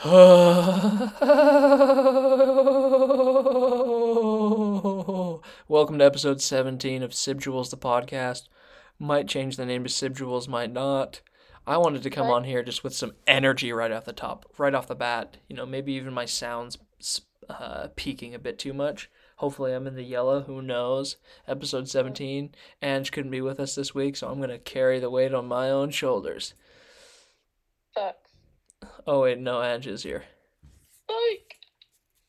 Welcome to episode 17 of Sibjuals the podcast. Might change the name to Sibjuals, might not. I wanted to come What? on here just with some energy right off the top, right off the bat. You know, maybe even my sounds uh, peaking a bit too much. Hopefully, I'm in the yellow. Who knows? Episode 17. Ange couldn't be with us this week, so I'm going to carry the weight on my own shoulders. Sucks. Oh, wait, no, Ange is here. Like,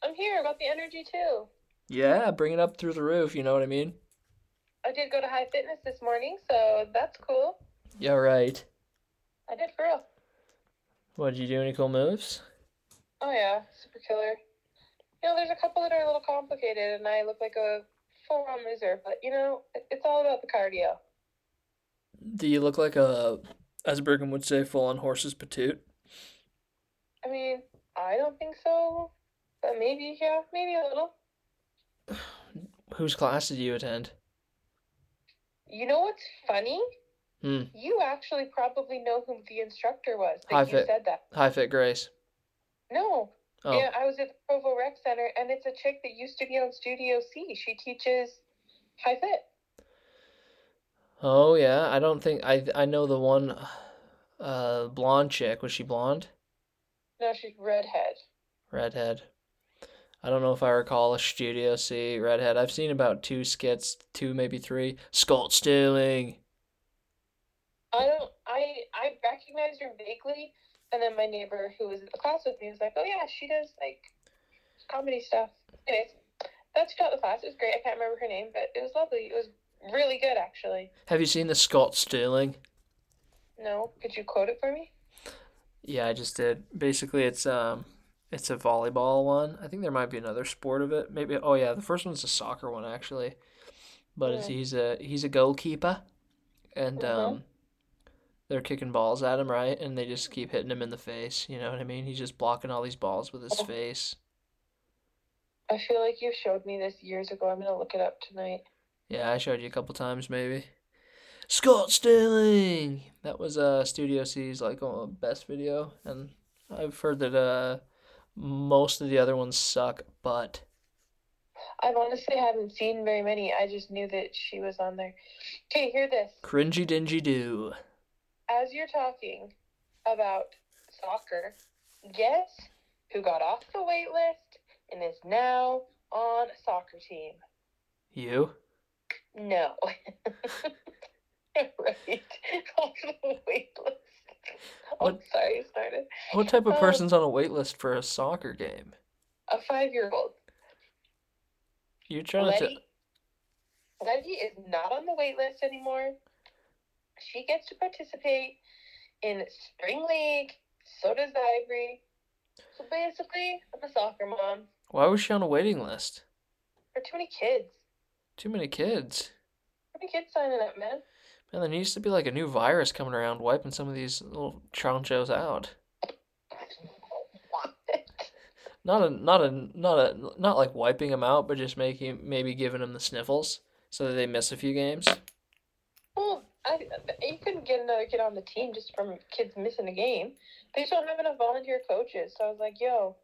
I'm here. I got the energy too. Yeah, bring it up through the roof, you know what I mean? I did go to High Fitness this morning, so that's cool. Yeah, right. I did for real. What, did you do any cool moves? Oh yeah, super killer. You know, there's a couple that are a little complicated, and I look like a full-on loser. But you know, it's all about the cardio. Do you look like a, as Brigham would say, full on horse's patoot? I mean, I don't think so, but maybe yeah, maybe a little. Whose class did you attend? You know what's funny? Hmm. You actually probably know who the instructor was. That High you Fit. said that. High Fit Grace. No, Oh, Yeah, I was at the Provo Rec Center, and it's a chick that used to be on Studio C. She teaches high fit. oh yeah. I don't think I I know the one, uh, blonde chick. Was she blonde? No, she's redhead. Redhead. I don't know if I recall a Studio C redhead. I've seen about two skits, two maybe three. Scott Sterling. I don't. I I recognized her vaguely, and then my neighbor who was in the class with me was like, "Oh yeah, she does like comedy stuff." Anyways, that's taught the class. It was great. I can't remember her name, but it was lovely. It was really good, actually. Have you seen the Scott Sterling? No, could you quote it for me? Yeah, I just did. Basically, it's um, it's a volleyball one. I think there might be another sport of it. Maybe. Oh yeah, the first one's a soccer one actually. But it's, Yeah. he's a he's a goalkeeper, and um, they're kicking balls at him, right? And they just keep hitting him in the face. You know what I mean? He's just blocking all these balls with his Oh. face. I feel like you showed me this years ago. I'm gonna look it up tonight. Yeah, I showed you a couple times maybe. Scott Sterling. That was uh Studio C's like uh, best video, and I've heard that uh most of the other ones suck, but. I've honestly haven't seen very many. I just knew that she was on there. Okay, hear this. Cringy dingy do. As you're talking about soccer, guess who got off the wait list and is now on a soccer team? You? No. right. Off the wait list. Oh, What- sorry, I started. What type of Uh, person's on a wait list for a soccer game? A five year old. You're trying to Letty, Letty is not on the wait list anymore. She gets to participate in spring league. So does Ivory. So basically, I'm a soccer mom Why was she on a waiting list? for too many kids. Too many kids. Too many kids signing up, man. Man, there needs to be like a new virus coming around wiping some of these little chonchos out. Not a not a not a not like wiping them out, but just making maybe giving them the sniffles so that they miss a few games. Well, I, you couldn't get another kid on the team just from kids missing a game. They just don't have enough volunteer coaches. So I was like, yo,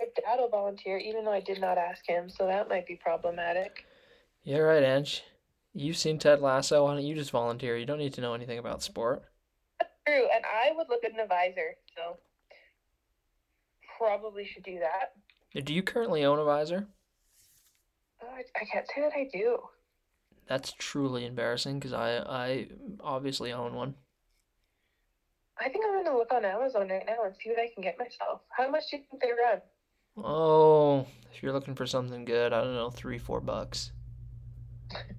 my dad will volunteer, even though I did not ask him. So that might be problematic. Yeah, right, Ange. You've seen Ted Lasso. Why don't you just volunteer? You don't need to know anything about sport. That's True, and I would look at an advisor. So probably should do that. Do you currently own a visor? Oh, uh, I, I can't say that I do. That's truly embarrassing because I I obviously own one. I think I'm gonna look on Amazon right now and see what I can get myself. How much do you think they run? Oh, if you're looking for something good, I don't know, three, four bucks.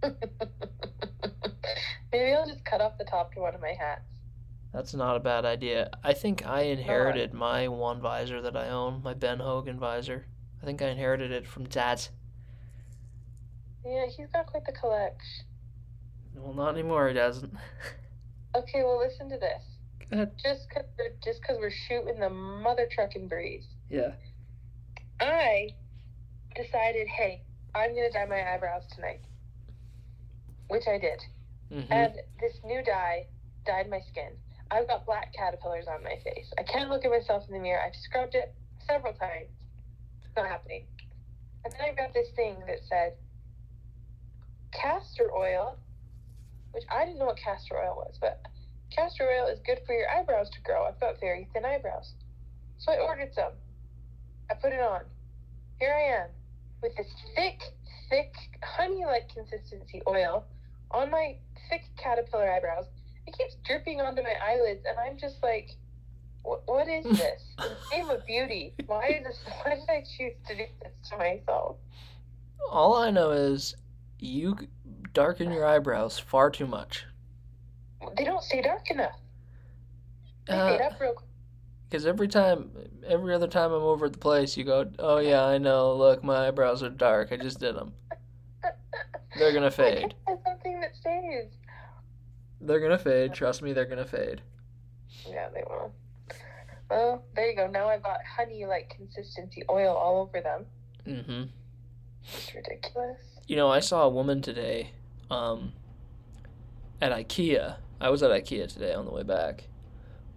Maybe I'll just cut off the top to one of my hats. That's not a bad idea. I think I inherited my one visor that I own, my Ben Hogan visor. I think I inherited it from Dad. Yeah, he's got quite the collection. Well, not anymore, he doesn't. Okay, well listen to this. Go ahead. Just cause we're, just cause we're shooting the mother trucking breeze. Yeah. I decided, hey, I'm gonna dye my eyebrows tonight, which I did. Mm-hmm. And this new dye dyed my skin. I've got black caterpillars on my face. I can't look at myself in the mirror. I've scrubbed it. several times. It's not happening. And then I got this thing that said castor oil, which I didn't know what castor oil was, but castor oil is good for your eyebrows to grow. I've got very thin eyebrows. So I ordered some. I put it on. Here I am with this thick, thick, honey like consistency oil on my thick caterpillar eyebrows. It keeps dripping onto my eyelids, and I'm just like, what, is this? In the name of beauty. Why is this? Why did I choose to do this to myself? All I know is you darken your eyebrows far too much. They don't stay dark enough. They Uh, up real quick. Because every time, every other time I'm over at the place, you go, "Oh yeah, I know. Look, my eyebrows are dark. I just did them. They're gonna I fade. can't find something that stays. They're gonna fade. Trust me, they're gonna fade." Yeah, they will. Well, there you go. Now I've got honey like consistency oil all over them. Mm-hmm. It's ridiculous. You know, I saw a woman today, um, at IKEA. I was at IKEA today on the way back,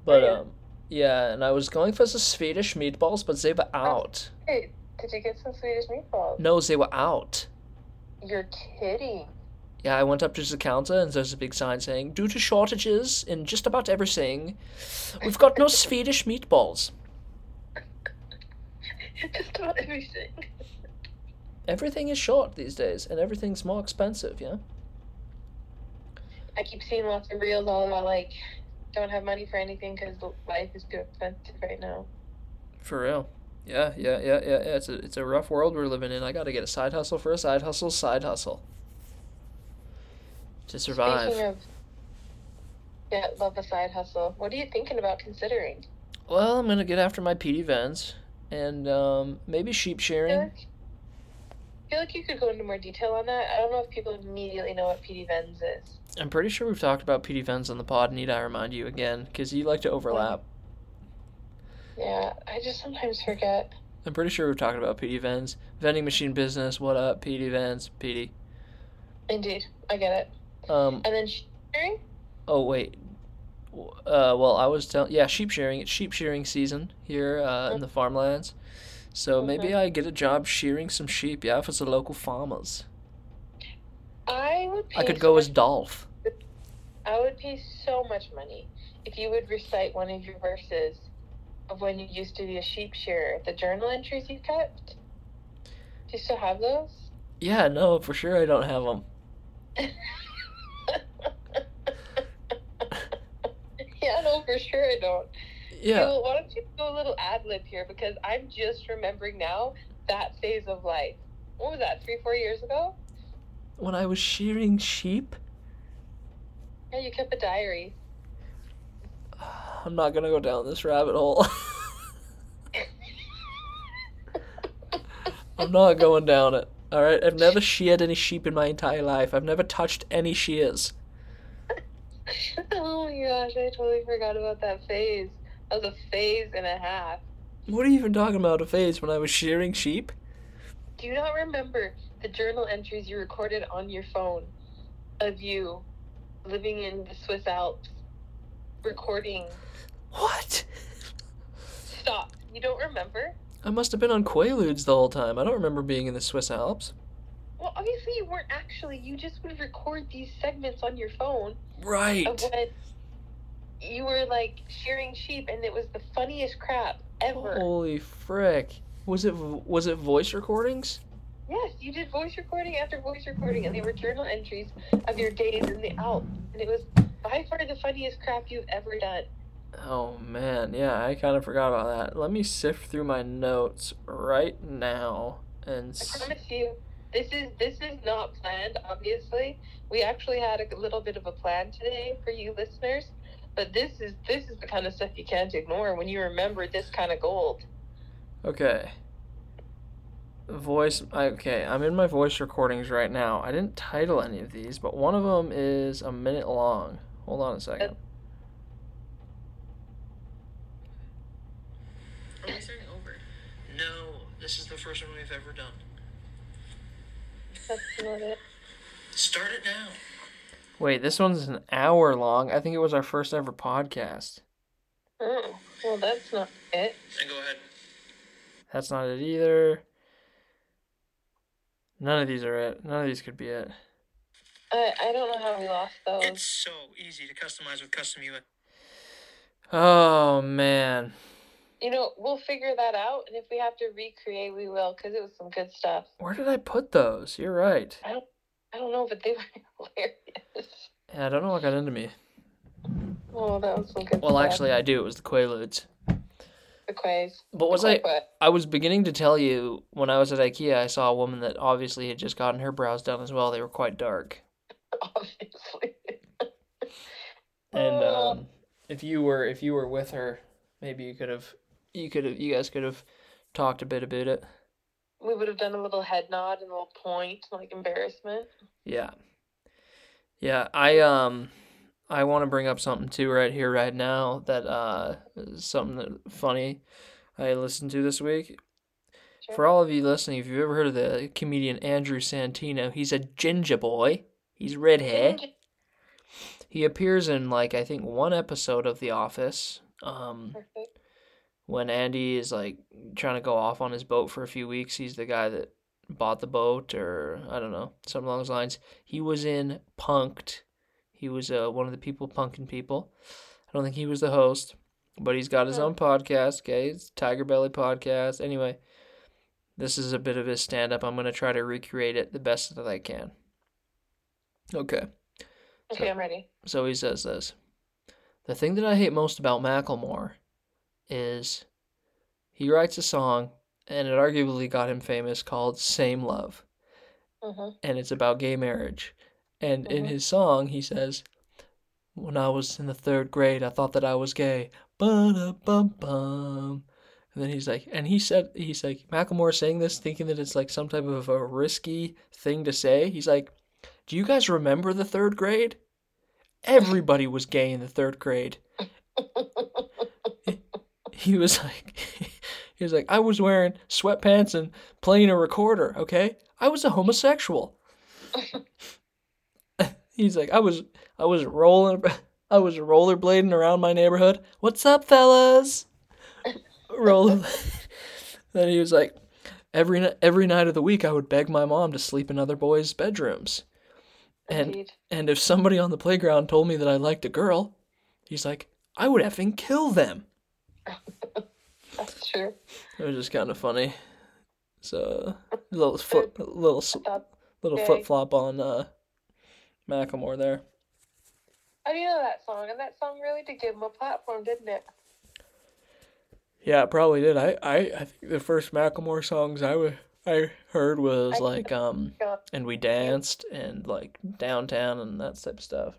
but Oh, yeah? um, yeah, and I was going for some Swedish meatballs, but they were out. Hey, did you get some Swedish meatballs? No, they were out. You're kidding. Yeah, I went up to the counter and there's a big sign saying, due to shortages in just about everything, we've got no Swedish meatballs. Just about everything. Everything is short these days, and everything's more expensive, yeah? I keep seeing lots of reels all about like don't have money for anything because life is too expensive right now. For real. Yeah, yeah, yeah, yeah, yeah. It's a, it's a rough world we're living in. I gotta get a side hustle for a side hustle, side hustle. To survive. Speaking of, yeah, love a side hustle. What are you thinking about considering? Well, I'm gonna get after my PD vents and um, maybe sheep I feel shearing. like, I feel like you could go into more detail on that. I don't know if people immediately know what PD Vens is. I'm pretty sure we've talked about PD vents on the pod. Need I remind you again? Because you like to overlap. Yeah, I just sometimes forget. I'm pretty sure we've talked about PD vents. Vending machine business, what up? PD vents, PD. Indeed, I get it. Um, And then sharing? oh, wait. Uh, well, I was telling, yeah, sheep shearing. It's sheep shearing season here uh, in the farmlands. So maybe I get a job shearing some sheep, yeah, for the local farmers. I would pay I could so go much as Dolph. I would pay so much money if you would recite one of your verses of when you used to be a sheep shearer. The journal entries you kept. Do you still have those? Yeah, no, for sure I don't have them. yeah, no, for sure I don't. Yeah. Well, why don't you do a little ad lib here because I'm just remembering now that phase of life. What was that? Three, four years ago? When I was shearing sheep, Yeah, you kept a diary. I'm not gonna go down this rabbit hole. I'm not going down it. All right, I've never sheared any sheep in my entire life. I've never touched any shears. oh my gosh, I totally forgot about that phase. That was a phase and a half. What are you even talking about? A phase when I was shearing sheep? Do you not remember the journal entries you recorded on your phone of you living in the Swiss Alps, recording? What? Stop. You don't remember? I must have been on Quaaludes the whole time. I don't remember being in the Swiss Alps. Well, obviously you weren't actually. You just would record these segments on your phone Right. of when you were like shearing sheep, and it was the funniest crap ever. Holy frick. Was it was it voice recordings? Yes, you did voice recording after voice recording, and they were journal entries of your days in the Alps, and it was by far the funniest crap you've ever done. Oh man, yeah, I kind of forgot about that. Let me sift through my notes right now and I promise you, this is this is not planned. Obviously, we actually had a little bit of a plan today for you listeners, but this is this is the kind of stuff you can't ignore when you remember this kind of gold. Okay. Voice. Okay, I'm in my voice recordings right now. I didn't title any of these, but one of them is a minute long. Hold on a second. Are we starting over? No, this is the first one we've ever done. That's not it. Start it now. Wait, this one's an hour long. I think it was our first ever podcast. Oh, well, that's not it. And go ahead. That's not it either. None of these are it. None of these could be it. I I don't know how we lost those. It's so easy to customize with Custom UI. Oh man. You know, we'll figure that out, and if we have to recreate, we will, because it was some good stuff. Where did I put those? You're right. I don't, I don't know, but they were hilarious. Yeah, I don't know what got into me. Oh, that was some good Well, stuff. actually, I do. It was the Quaaludes. the quiz. But was I? I was beginning to tell you when I was at IKEA, I saw a woman that obviously had just gotten her brows done as well. They were quite dark. obviously. And Oh. um, if you were if you were with her, maybe you could have you could have you guys could have talked a bit about it. we would have done a little head nod and a little point, like embarrassment. Yeah. Yeah, I um I want to bring up something too right here right now that uh is something that funny I listened to this week. Sure. For all of you listening, if you've ever heard of the comedian Andrew Santino, he's a ginger boy. He's red hair. He appears in like I think one episode of The Office. Um Perfect. When Andy is like trying to go off on his boat for a few weeks, he's the guy that bought the boat, or I don't know, something along those lines. He was in Punk'd. He was uh, one of the people punking people. I don't think he was the host, but he's got his own podcast. Okay, it's Tiger Belly podcast. Anyway, this is a bit of his stand up. I'm gonna try to recreate it the best that I can. Okay. Okay, I'm ready. So he says this The thing that I hate most about Macklemore is he writes a song, and it arguably got him famous, called Same Love, hmm and it's about gay marriage. And in Mhm. his song, he says, When I was in the third grade, I thought that I was gay. Ba-da-bum-bum. And then he's like, and he said, he's like, Macklemore saying this, thinking that it's like some type of a risky thing to say. He's like, Do you guys remember the third grade? Everybody was gay in the third grade. He was like, he was like, I was wearing sweatpants and playing a recorder, okay? I was a homosexual. He's like, I was, I was rolling, I was rollerblading around my neighborhood. What's up, fellas? Roller. then he was like, every every night of the week, I would beg my mom to sleep in other boys' bedrooms. And Indeed. and if somebody on the playground told me that I liked a girl, he's like, I would effing kill them. That's true. It was just kind of funny. So little foot, little s- I thought, little flip flop on uh, Macklemore there. I do know that song? And that song really did give him a platform, didn't it? Yeah, it probably did. I, I, I think the first Macklemore songs I I heard was I- like um, and we danced and like downtown and that type of stuff.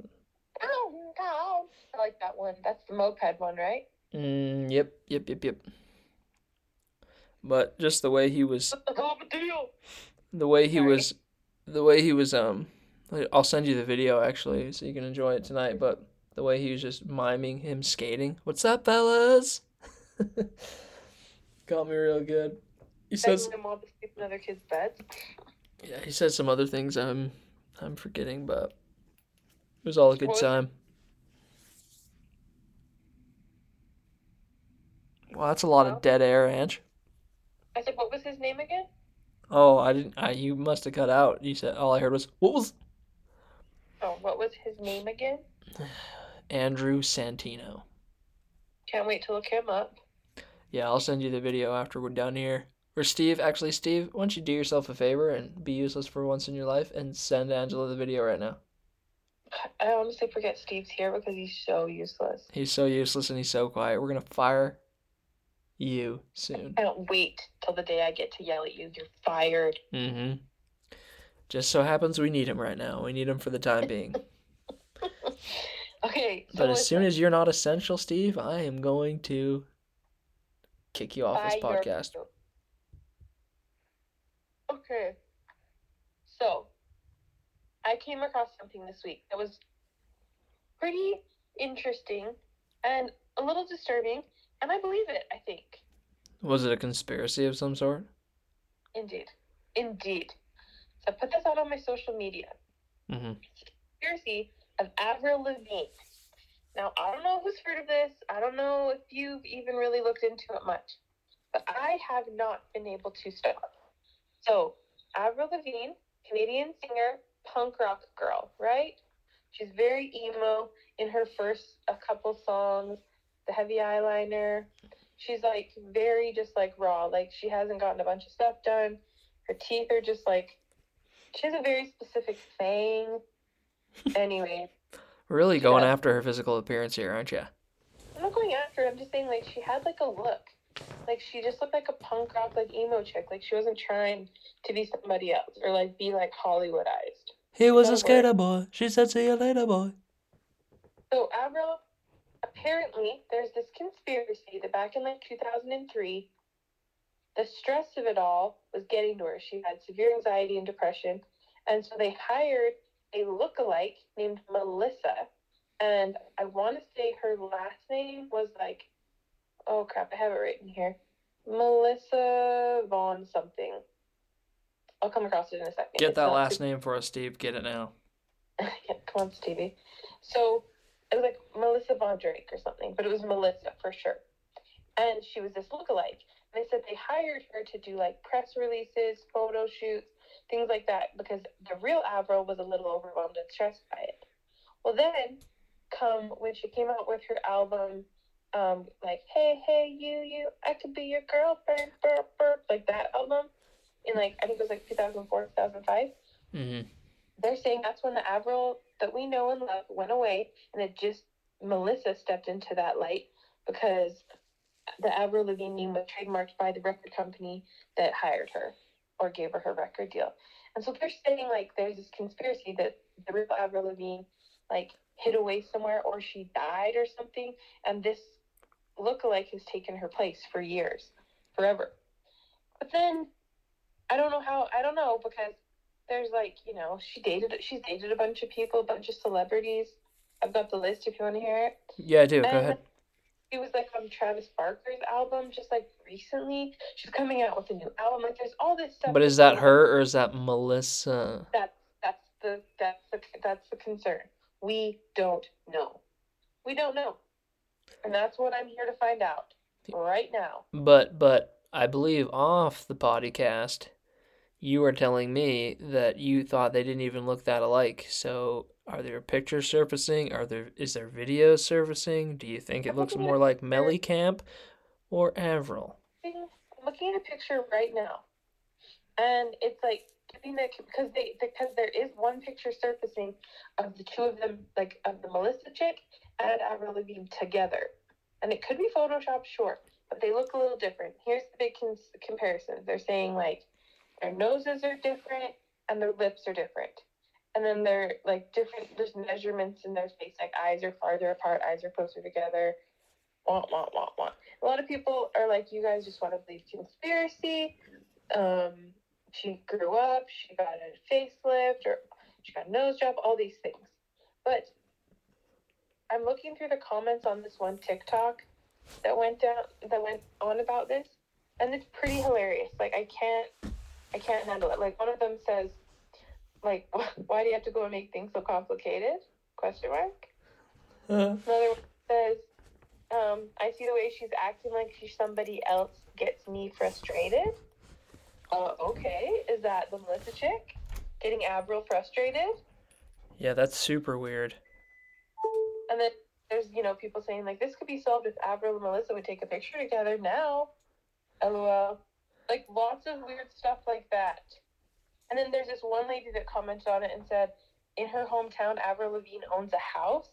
Downtown, I like that one. That's the moped one, right? Mm, yep, yep, yep, yep. But just the way he was the hell of a deal? the way he Sorry. was the way he was um I'll send you the video actually so you can enjoy it tonight but the way he was just miming him skating what's up fellas got me real good he says my to sleep in other kids' beds. yeah he said some other things i'm i'm forgetting but it was all a good time wow that's a lot of dead air Ange. I said, what was his name again? oh i didn't I, you must have cut out you said all i heard was what was Oh, what was his name again? andrew santino Can't wait to look him up. Yeah, I'll send you the video after we're done here. Or Steve, actually, Steve, why don't you do yourself a favor and be useless for once in your life and send Angela the video right now? I honestly forget Steve's here because he's so useless. He's so useless and he's so quiet. We're gonna fire you soon. I don't wait till the day I get to yell at you. You're fired. Mm-hmm. Just so happens we need him right now. We need him for the time being. Okay, so But as soon as you're not essential, Steve, I am going to kick you off this buy your- podcast. Okay. So, I came across something this week that was pretty interesting and a little disturbing, and I believe it, I think. Was it a conspiracy of some sort? Indeed. Indeed. So I put this out on my social media. Mm-hmm. Conspiracy of Avril Lavigne. Now, I don't know who's heard of this. I don't know if you've even really looked into it much. but I have not been able to stop. So, Avril Lavigne, Canadian singer, punk rock girl, right? She's very emo in her first a couple songs, the heavy eyeliner. She's like very just like raw, like she hasn't gotten a bunch of stuff done. Her teeth are just like she has a very specific fang. anyway, Really going Yeah. after her physical appearance here, aren't you? I'm not going after. her, I'm just saying like she had like a look. Like she just looked like a punk rock like emo chick. Like she wasn't trying to be somebody else or like be like Hollywoodized. He was a skater boy. She said, "See you later, boy." So Avril, apparently, there's this conspiracy that back in like 2003, the stress of it all was getting to her. She had severe anxiety and depression, and so they hired a look-alike named Melissa, and I want to say her last name was like, oh crap, I have it written here, Melissa Vaughn something. I'll come across it in a second. Get that last name for us, Steve. Get it now. yeah, come on, Stevie. So it was like Melissa Von Drake or something, but it was Melissa for sure. And she was this lookalike. And they said they hired her to do like press releases, photo shoots, things like that, because the real Avril was a little overwhelmed and stressed by it. Well, then, come when she came out with her album, um, like Hey Hey You You, I could be your girlfriend, burp burp, like that album, in like I think it was like 2004, 2005 Mm-hmm. they're saying that's when the Avril that we know and love went away, and it just Melissa stepped into that light because the Avril Lavigne name was trademarked by the record company that hired her or gave her her record deal. And so they're saying like there's this conspiracy that the real Avril Lavigne like hid away somewhere or she died or something, and this lookalike has taken her place for years, forever. But then I don't know how I don't know because there's like you know she dated she's dated a bunch of people a bunch of celebrities. I've got the list if you want to hear it. Yeah, I do. Go ahead. she was like on travis barker's album just like recently. She's coming out with a new album. Like there's all this stuff But is that her or is that Melissa? that's that's the that's the that's the concern. We don't know. We don't know. And that's what i'm here to find out right now. But but I believe off the podcast, you were telling me that you thought they didn't even look that alike. So are there pictures surfacing? Are there is there videos surfacing? Do you think it looks more like Mellencamp or Avril? I'm looking at a picture right now, and it's like giving the because they because there is one picture surfacing of the two of them, like of the Melissa chick and Avril Lavigne together, and it could be Photoshop, sure, but they look a little different. Here's the big cons- comparisons. They're saying like their noses are different and their lips are different. And then they're like different, there's measurements in their face, like eyes are farther apart, eyes are closer together. Wah, wah, wah, wah. A lot of people are like, you guys just want to believe conspiracy. Um, she grew up, she got a facelift, or she got a nose job, all these things. But I'm looking through the comments on this one TikTok that went down, that went on about this, and it's pretty hilarious. Like I can't, I can't handle it. Like one of them says, like, why do you have to go and make things so complicated? Question mark. Another one says, um, I see the way she's acting like she's somebody else gets me frustrated. Uh, okay, is that the Melissa chick getting Avril frustrated? Yeah, that's super weird. And then there's you know people saying like this could be solved if Avril and Melissa would take a picture together now. LOL. Like lots of weird stuff like that. And then there's this one lady that commented on it and said, in her hometown, Avril Lavigne owns a house,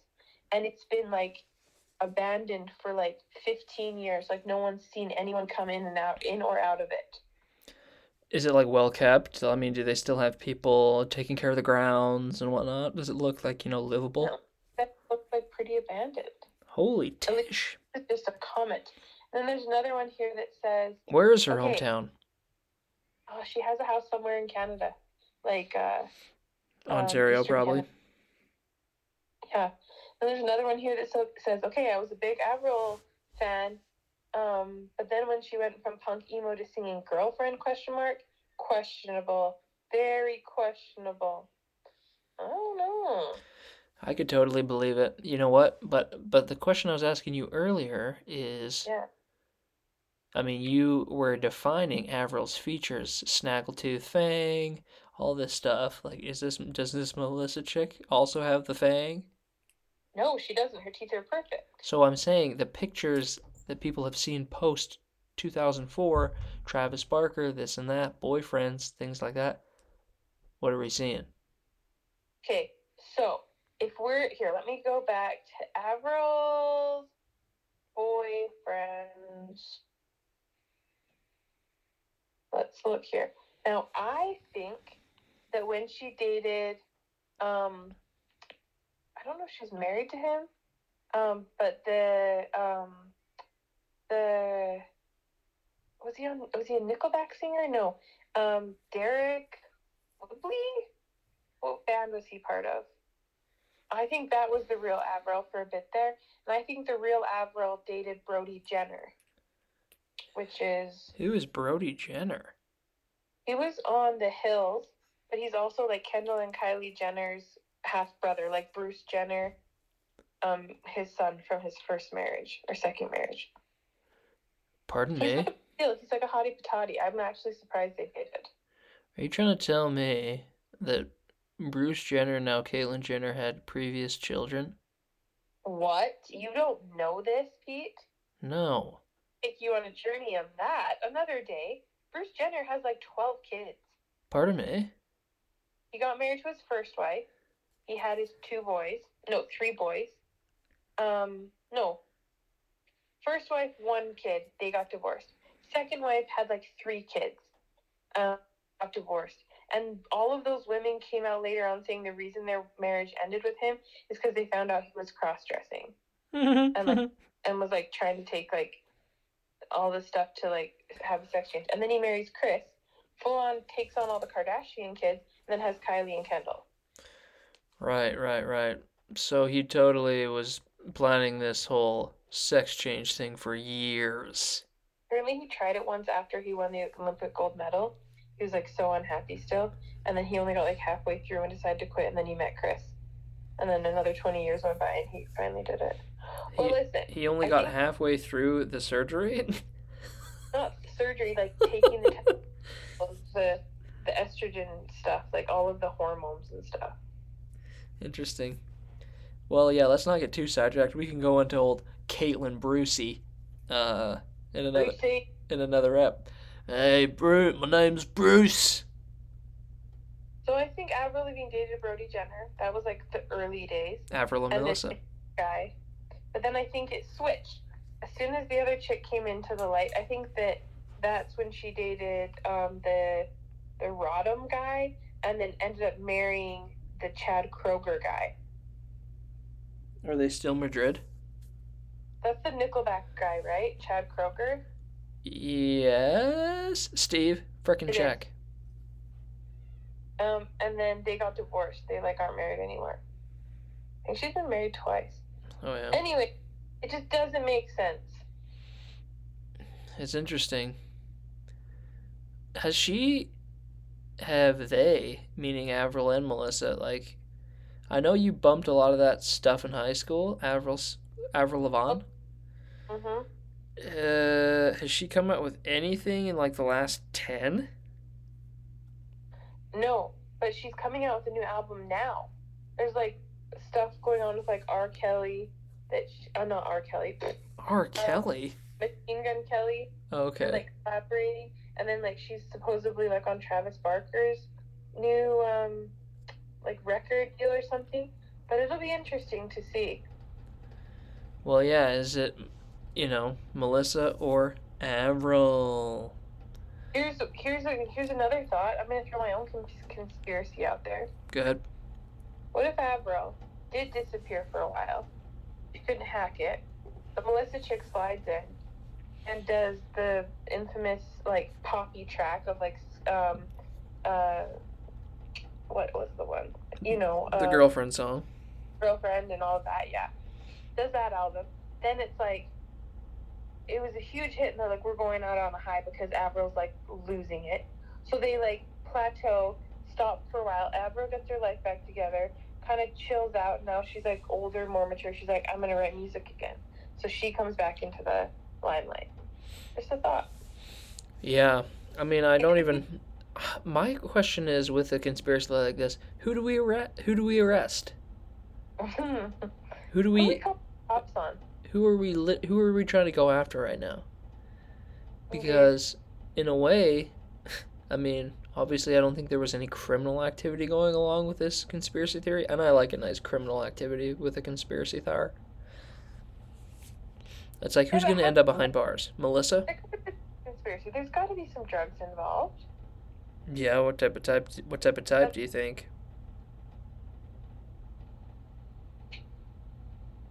and it's been like abandoned for like 15 years. Like no one's seen anyone come in and out, in or out of it. Is it like well kept? I mean, do they still have people taking care of the grounds and whatnot? Does it look like, you know, livable? No. That looks like pretty abandoned. Holy tish. It's just a comment. And then there's another one here that says, Where is her Okay. hometown? oh, she has a house somewhere in Canada. Like, uh, um, Ontario, probably. Canada. Yeah. And there's another one here that so, says, okay, I was a big Avril fan, um, but then when she went from punk emo to singing girlfriend question mark, questionable, very questionable. I don't know. I could totally believe it. You know what? But but the question I was asking you earlier is Yeah. I mean, you were defining Avril's features, snaggletooth fang, all this stuff. Like, is this does this Melissa chick also have the fang? No, she doesn't. Her teeth are perfect. So I'm saying the pictures that people have seen post 2004, Travis Barker, this and that, boyfriends, things like that. What are we seeing? Okay, so if we're here, let me go back to Avril's boyfriends. Let's look here. Now, I think that when she dated, um, I don't know if she's married to him, um, but the um, the was he on was he a Nickelback singer? No, um, Deryck Whibley. What band was he part of? I think that was the real Avril for a bit there, and I think the real Avril dated Brody Jenner, which is Who is Brody Jenner? he was on the Hills, but he's also like Kendall and Kylie Jenner's half brother, like Bruce Jenner, um, his son from his first marriage or second marriage. Pardon He's me? like a. He's like a hottie patati. I'm actually surprised they dated. Are you trying to tell me that Bruce Jenner, now Caitlyn Jenner, had previous children? What? You don't know this, Pete? No. Take you on a journey on that another day. Bruce Jenner has like 12 kids. Pardon me? He got married to his first wife. He had his two boys. No, three boys. Um, no. First wife, one kid. They got divorced. Second wife had like three kids. Um, got divorced. And all of those women came out later on saying the reason their marriage ended with him is because they found out he was cross dressing and like- and was like trying to take like all this stuff to like have a sex change. And then he marries Kris, full on takes on all the Kardashian kids, and then has Kylie and Kendall. right, right, right. So he totally was planning this whole sex change thing for years. Apparently, he tried it once after he won the Olympic gold medal. He was like so unhappy still, and then he only got like halfway through and decided to quit. And then he met Kris, and then another twenty years went by, and he finally did it. Well, He, listen, he only I got halfway through the surgery? not surgery, like taking the chemicals, the the estrogen stuff, like all of the hormones and stuff. Interesting. Well, yeah, let's not get too sidetracked. We can go into old Caitlyn Brucey uh, in another Lucy, in another ep. Hey, Bruce, my name's Bruce. So I think Avril Lavigne dated Brody Jenner. That was like the early days. Avril and And Melissa. guy. But then I think it switched. As soon as the other chick came into the light, I think that that's when she dated um, the the Rodham guy, and then ended up marrying the Chad Kroeger guy. Are they still Madrid? That's the Nickelback guy, right? Chad Kroeger. Yes. Steve, frickin' check. Um, and then they got divorced. They like aren't married anymore. I think she's been married twice. Oh yeah. Anyway, it just doesn't make sense. It's interesting. Has she, have they, meaning Avril and Melissa, like, I know you bumped a lot of that stuff in high school, Avril's, Avril Lavigne. hmm Uh, has she come out with anything in like the last 10? No, but she's coming out with a new album now. There's like stuff going on with like R. Kelly that she, oh not R. Kelly, R. Kelly. Machine Gun Kelly, Okay. and, like collaborating, and then like she's supposedly like on Travis Barker's new um like record deal or something. But it'll be interesting to see. Well, yeah, is it, you know, Melissa or Avril? Here's here's a, here's another thought. I'm gonna throw my own cons- conspiracy out there. Go ahead. What if Avril did disappear for a while? She couldn't hack it. The Melissa chick slides in and does the infamous like poppy track of like um uh what was the one? You know, The uh, girlfriend song. girlfriend and all that. Yeah, does that album. Then it's like it was a huge hit, and they're like, we're going out on a high because Avril's like losing it. So they like plateau, stop for a while. Avril gets her life back together, kind of chills out. Now she's like older, more mature. She's like, I'm gonna write music again. So she comes back into the limelight. Just a thought. Yeah, I mean, I don't even. My question is, with a conspiracy like this, who do we arrest? Who do we arrest? Who do we we? cops on? Who are we? Li- who are we trying to go after right now? Because, in a way, I mean, obviously, I don't think there was any criminal activity going along with this conspiracy theory, and I like a nice criminal activity with a conspiracy theory. It's like, who's going to end up behind bars? Melissa? There could be conspiracy. There's got to be some drugs involved. Yeah. What type of type? What type of type do you think?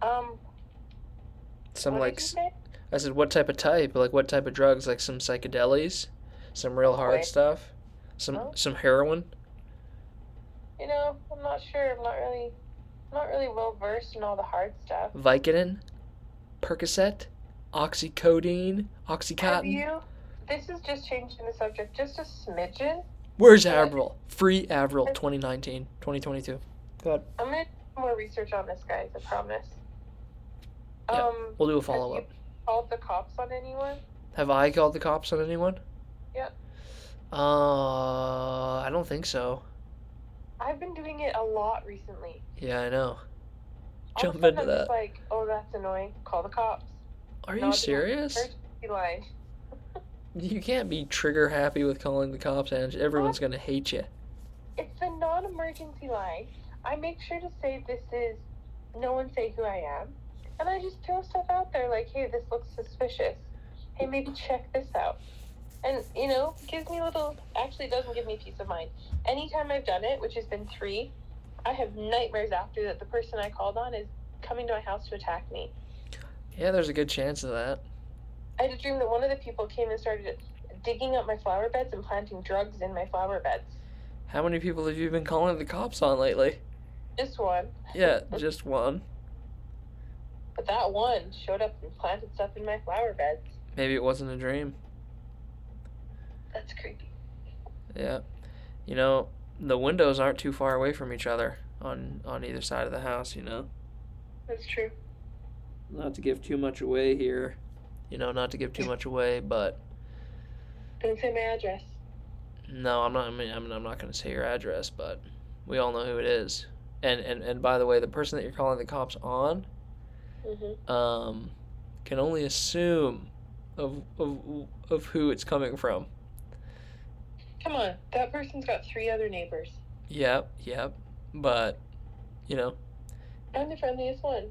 Um, Some like did you s- say? I said, what type of type? Like, what type of drugs? Like some psychedelics, some real hard Okay. stuff, some Oh. some heroin. You know, I'm not sure. I'm not really, not really well versed in all the hard stuff. Vicodin, Percocet, oxycodone, Have oxycontin. you? This is just changing the subject just a smidgen. Where's Yeah. Avril? Free Avril 2019, 2022. Go ahead. I'm gonna do more research on this, guys. I promise. Yeah, Um, We'll do a follow up. called the cops on anyone? Have I called the cops on anyone? Yeah. Uh, I don't think so. I've been doing it a lot recently. Yeah, I know. All of Jump a sudden into I'm that. Just like, oh, that's annoying. Call the cops. Are you serious? Emergency line. You can't be trigger happy with calling the cops, and everyone's gonna hate you. It's a non-emergency line. I make sure to say this is no one say who I am, and I just throw stuff out there like, hey, this looks suspicious. Hey, maybe check this out. And you know, gives me a little. Actually, it doesn't give me peace of mind. Anytime I've done it, which has been three, I have nightmares after that. The person I called on is coming to my house to attack me. Yeah, there's a good chance of that. I had a dream that one of the people came and started digging up my flower beds and planting drugs in my flower beds. How many people have you been calling the cops on lately? Just one. Yeah, just one. But that one showed up and planted stuff in my flower beds. Maybe it wasn't a dream. That's creepy. Yeah. You know, the windows aren't too far away from each other on on either side of the house, you know. That's true. Not to give too much away here. You know, not to give too much away, but Don't say my address. no, I'm not I mean, I mean I'm not going to say your address, but we all know who it is. And and and by the way, the person that you're calling the cops on hmm um can only assume of of of who it's coming from. Come on, that person's got three other neighbors. Yep, yep. But you know, I'm the friendliest one.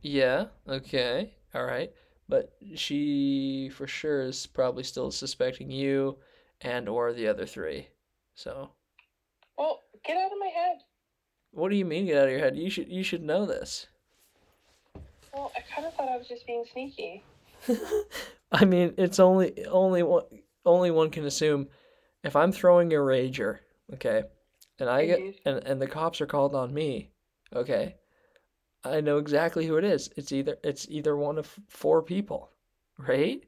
Yeah, okay, all right. But she for sure is probably still suspecting you and or the other three. So, Well, get out of my head. what do you mean get out of your head? You should you should know this. Well, I kind of thought I was just being sneaky. I mean, it's only only one only one can assume if I'm throwing a rager, okay, and I get Mhm. and and the cops are called on me, okay, I know exactly who it is. It's either it's either one of four people, right?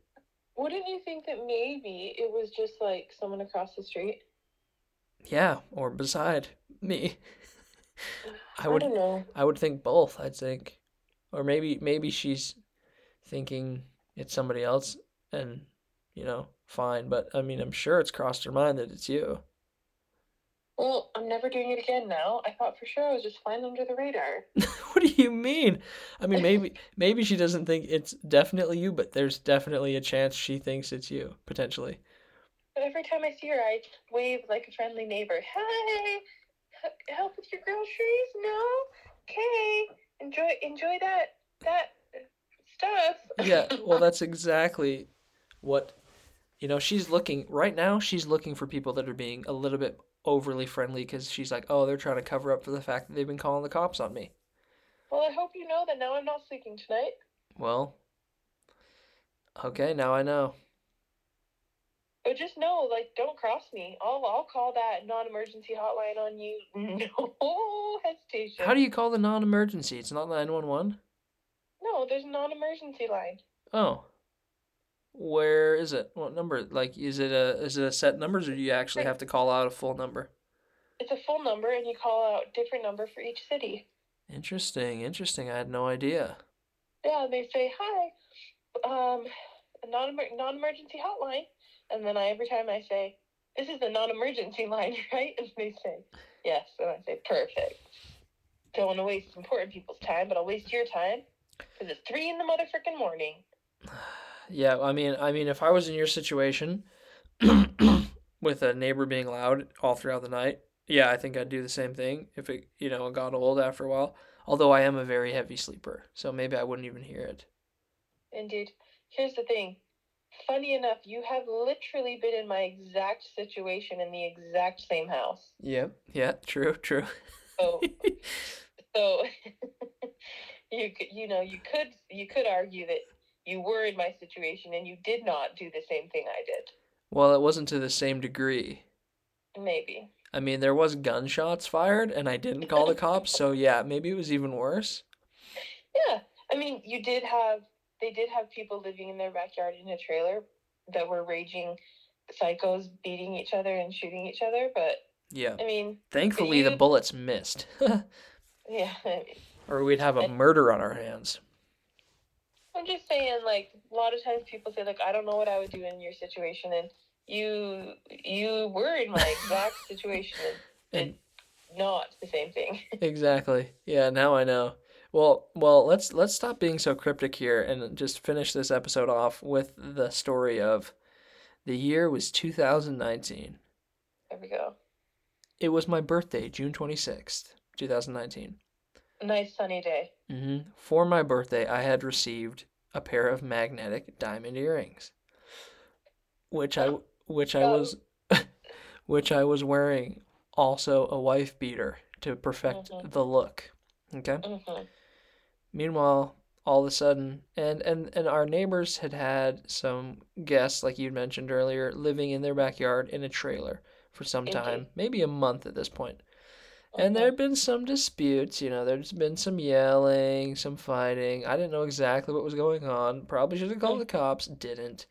Wouldn't you think that maybe it was just like someone across the street? Yeah, or beside me. I I would don't know. I would think both, I'd think. Or maybe maybe she's thinking it's somebody else and you know, fine, but I mean, I'm sure it's crossed her mind that it's you. Well, I'm never doing it again now. I thought for sure I was just flying under the radar. What do you mean? I mean, maybe maybe she doesn't think it's definitely you, but there's definitely a chance she thinks it's you, potentially. But every time I see her, I wave like a friendly neighbor. Hey, help with your groceries? No. Okay. Enjoy enjoy that that uh, stuff. Yeah, well, that's exactly what you know, she's looking right now, she's looking for people that are being a little bit overly friendly because she's like, oh, they're trying to cover up for the fact that they've been calling the cops on me. Well, I hope you know that now I'm not sleeping tonight. Well, okay, now I know. But just know, like, don't cross me. I'll I'll call that non-emergency hotline on you. No hesitation. How do you call the non emergency? It's not 911? No, there's a non-emergency line. Oh. Where is it? What number? Like, is it a is it a set numbers or do you actually have to call out a full number? It's a full number, and you call out different number for each city. Interesting, interesting. I had no idea. Yeah, they say hi. Um, non non emergency hotline. And then I every time I say, This is the non emergency line, right? And they say, Yes. And I say, Perfect. Don't want to waste important people's time, but I'll waste your time because it's three in the motherfucking morning. Yeah, I mean, I mean, if I was in your situation, with a neighbor being loud all throughout the night, yeah, I think I'd do the same thing if it, you know, got old after a while. Although I am a very heavy sleeper, so maybe I wouldn't even hear it. Indeed. Here's the thing. Funny enough, you have literally been in my exact situation in the exact same house. Yep. Yeah. True. True. So, so you could, you know, you could, you could argue that you were in my situation and you did not do the same thing I did. Well, it wasn't to the same degree. Maybe. I mean, there was gunshots fired, and I didn't call the cops, so yeah, maybe it was even worse. Yeah, I mean, you did have they did have people living in their backyard in a trailer that were raging psychos, beating each other and shooting each other. But Yeah. I mean, Thankfully, the bullets missed, yeah, I mean, or we'd have a murder on our hands. I'm just saying, like a lot of times people say, like, I don't know what I would do in your situation, and you you were in my exact situation, and, And not the same thing. exactly. Yeah. Now I know. Well, well, let's let's stop being so cryptic here and just finish this episode off with the story of the year was 2019. there we go. It was my birthday, June 26th, 2019. Nice sunny day. hmm For my birthday, I had received a pair of magnetic diamond earrings, which I which I was which I was wearing also a wife beater to perfect Mhm. the look. Okay. hmm Meanwhile, all of a sudden, and and and our neighbors had had some guests, like you'd mentioned earlier, living in their backyard in a trailer for some time, maybe a month at this point. And there had been some disputes, you know, there's been some yelling, some fighting. I didn't know exactly what was going on. Probably should have called the cops, didn't.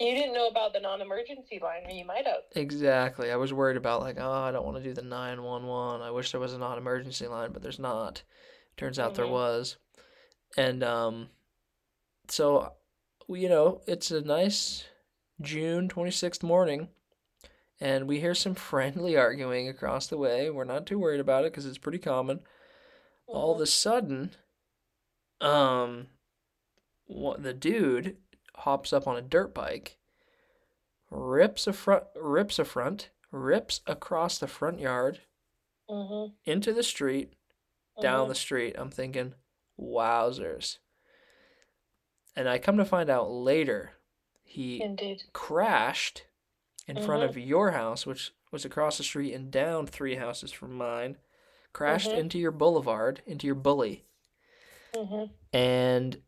You didn't know about the non-emergency line, or you might have. Exactly. I was worried about like, oh, I don't want to do the 911. I wish there was a non-emergency line, but there's not. Turns out there Mhm. was. And um so we- you know, it's a nice June 26th morning and we hear some friendly arguing across the way. We're not too worried about it because it's pretty common. All of Mhm. a sudden, um, what the dude hops up on a dirt bike, rips a front, rips a front, rips across the front yard Mhm. into the street, down Mhm. the street. I'm thinking, wowzers. And I come to find out later, he Indeed. crashed in front Mhm. of your house, which was across the street and down three houses from mine, crashed Mhm. into your boulevard, into your bully, Mhm. and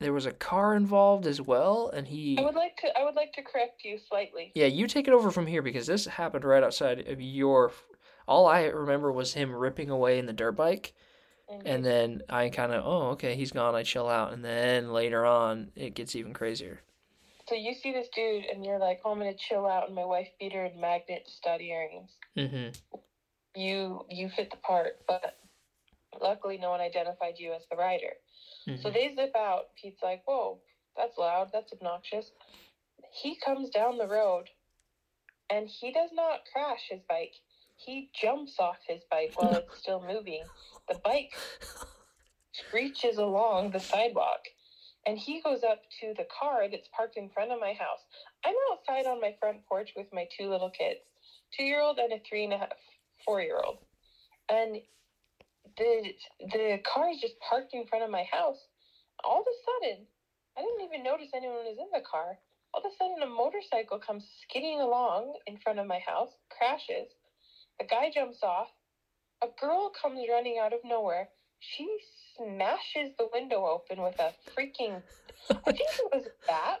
there was a car involved as well. And he, I would like to. I would like to correct you slightly. yeah, you take it over from here because this happened right outside of your. All I remember was him ripping away in the dirt bike, Indeed. and then I kind of, oh, okay, he's gone. I chill out, and then later on, it gets even crazier. So you see this dude, and you're like, "Oh, I'm gonna chill out in my wife beater and magnet stud earrings." Mm-hmm. You you fit the part, but luckily no one identified you as the rider. So mm-hmm. they zip out. Pete's like, "Whoa, that's loud. That's obnoxious." He comes down the road, and he does not crash his bike. He jumps off his bike while it's still moving. The bike screeches along the sidewalk, and he goes up to the car that's parked in front of my house. I'm outside on my front porch with my two little kids, two year old and a three and a half, four year old, and the the car is just parked in front of my house. All of a sudden, I didn't even notice anyone was in the car. All of a sudden, a motorcycle comes skidding along in front of my house, crashes. A guy jumps off. A girl comes running out of nowhere. She smashes the window open with a freaking, I think it was a bat.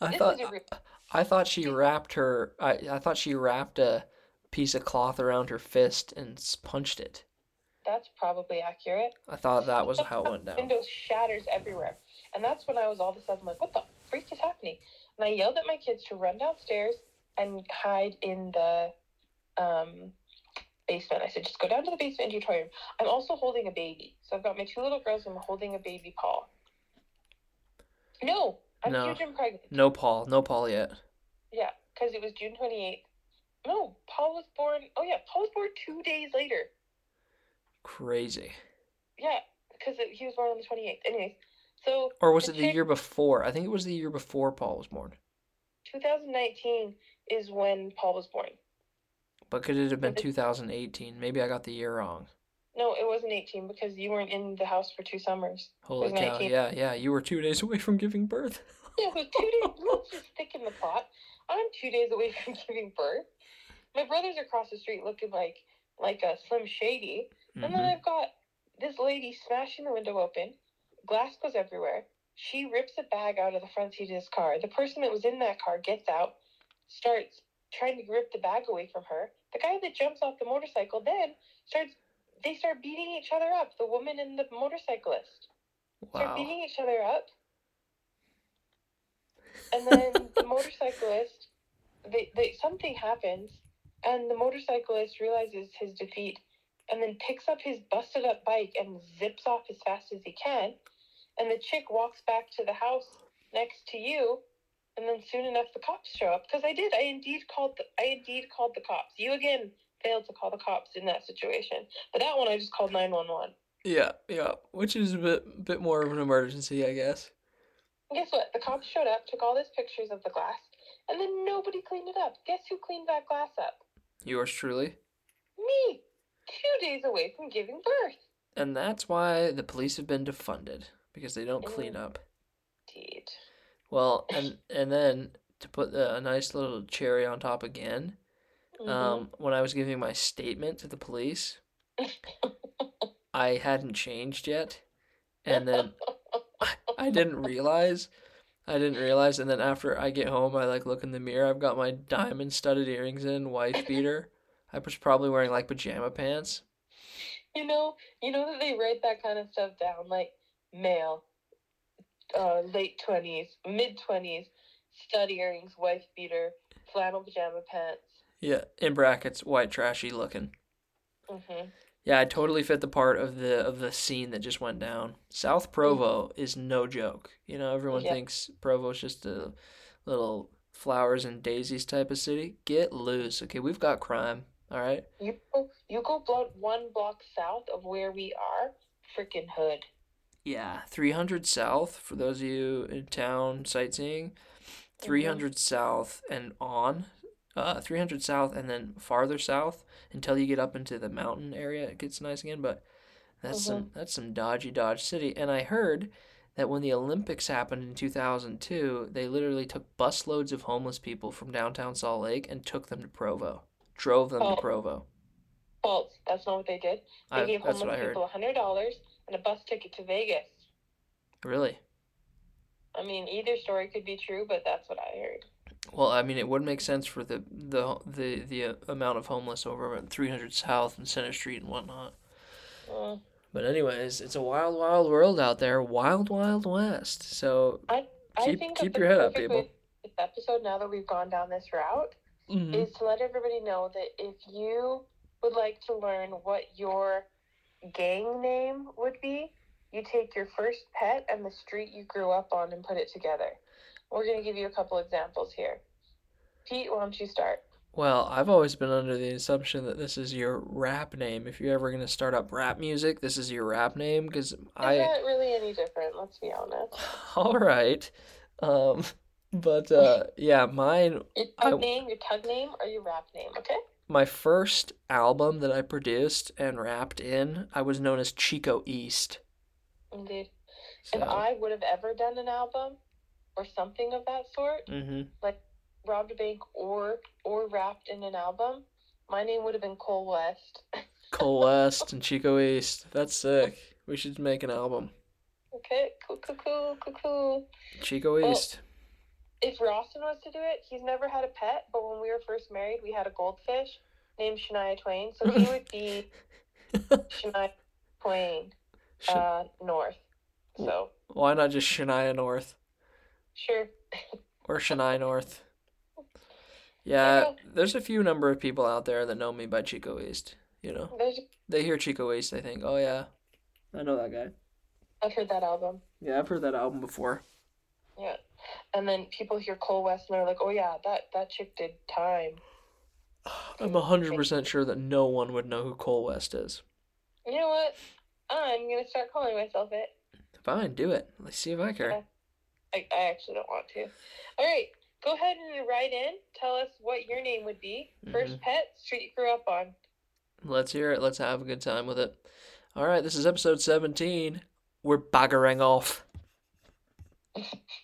I This thought re- I thought she wrapped her I, I thought she wrapped a piece of cloth around her fist and punched it. That's probably accurate. I thought that was how it went down. Windows shatters everywhere. And that's when I was all of a sudden like, what the freak is happening? And I yelled at my kids to run downstairs and hide in the um, basement. I said, just go down to the basement into your toy room. I'm also holding a baby. So I've got my two little girls and I'm holding a baby Paul. No, I'm No. huge and pregnant. No Paul. No Paul yet. Yeah, because it was June 28th. No, Paul was born. Oh, yeah, Paul was born two days later. Crazy. Yeah, because he was born on the 28th. Anyways, so Or was The it the year before? I think it was the year before Paul was born. 2019 is when Paul was born. But could it have been 2018? Maybe I got the year wrong. No, it wasn't 18 because you weren't in the house for two summers. Holy cow. 19. Yeah, yeah. You were two days away from giving birth. Yeah, was two days. Let's just stick in the plot. I'm two days away from giving birth. My brother's across the street looking like like a Slim Shady, and then Mhm. I've got this lady smashing the window open. Glass goes everywhere. She rips a bag out of the front seat of his car. The person that was in that car gets out, starts trying to rip the bag away from her. The guy that jumps off the motorcycle then starts. They start beating each other up. The woman and the motorcyclist Wow. start beating each other up. And then the motorcyclist, they, they something happens, and the motorcyclist realizes his defeat, and then picks up his busted up bike and zips off as fast as he can. And the chick walks back to the house next to you, and then soon enough the cops show up. Because I did, I indeed called, the, I indeed called the cops. You again failed to call the cops in that situation, but that one I just called nine one one. Yeah, yeah. Which is a bit bit more of an emergency, I guess. Guess what? The cops showed up, took all those pictures of the glass, and then nobody cleaned it up. Guess who cleaned that glass up? Yours truly. Me! Two days away from giving birth. And that's why the police have been defunded because they don't clean mm. up. Well, and and then to put the, a nice little cherry on top again, Mhm. um, when I was giving my statement to the police, I hadn't changed yet, and then I didn't realize. I didn't realize, and then after I get home, I like look in the mirror. I've got my diamond studded earrings in, wife beater. I was probably wearing like pajama pants. you know, you know that they write that kind of stuff down, like male, uh, late twenties, mid twenties, stud earrings, wife beater, flannel pajama pants. Yeah, in brackets, white trashy looking. hmm Yeah, I totally fit the part of the of the scene that just went down. South Provo is no joke. You know, everyone Yeah. thinks Provo's just a little flowers and daisies type of city. Get loose, okay? We've got crime. All right. You go, you go block one block south of where we are, freaking hood. Yeah, 300 South for those of you in town sightseeing. 300 South and on. Uh, 300 South and then farther south until you get up into the mountain area. It gets nice again, but that's some that's some dodgy Dodge City. And I heard that when the Olympics happened in 2002, they literally took busloads of homeless people from downtown Salt Lake and took them to Provo. Drove them Oh. to Provo. False. That's not what they did. They I, gave homeless people a hundred dollars and a bus ticket to Vegas. Really? I mean, either story could be true, but that's what I heard. Well, I mean, it would make sense for the the the the uh, amount of homeless over at 300 South and Center Street and whatnot. Mm. But anyways, it's a wild, wild world out there. Wild, wild west. So I Keep- think keep your head up, people. This episode, now that we've gone down this route, mhm. is to let everybody know that if you would like to learn what your gang name would be, you take your first pet and the street you grew up on and put it together. We're going to give you a couple examples here. Pete, why don't you start? well, I've always been under the assumption that this is your rap name. If you're ever gonna start up rap music, this is your rap name because I. that really any different? Let's be honest. All right. Um, but uh, yeah, mine. Your I- name, your tug name, or your rap name, okay? My first album that I produced and rapped in, I was known as Chico East. Indeed. So. If I would have ever done an album or something of that sort, Mhm. robbed a bank or or rapped in an album, my name would have been Cole West. Cole West and Chico East. That's sick. We should make an album. okay, cool, cool, cool, cool, cool. Chico Well- East. If Rawson was to do it, he's never had a pet, but when we were first married, we had a goldfish named Shania Twain, so he would be Shania Twain uh, North. So Why not just Shania North sure, or Shania North? Yeah. Yeah, there's a few number of people out there that know me by Chico East. You know, there's they hear Chico East, they think, oh yeah, I know that guy. I've heard that album. Yeah, I've heard that album before. Yeah. And then people hear Cole West and they're like, "Oh yeah, that that chick did time." I'm 100% sure that no one would know who Cole West is. You know what? I'm gonna start calling myself it. Fine, do it. Let's see if I care. I, I actually don't want to. All right, go ahead and write in. Tell us what your name would be. 1st mm-hmm. pet, street you grew up on. Let's hear it. Let's have a good time with it. All right, this is episode 17. We're baggering off.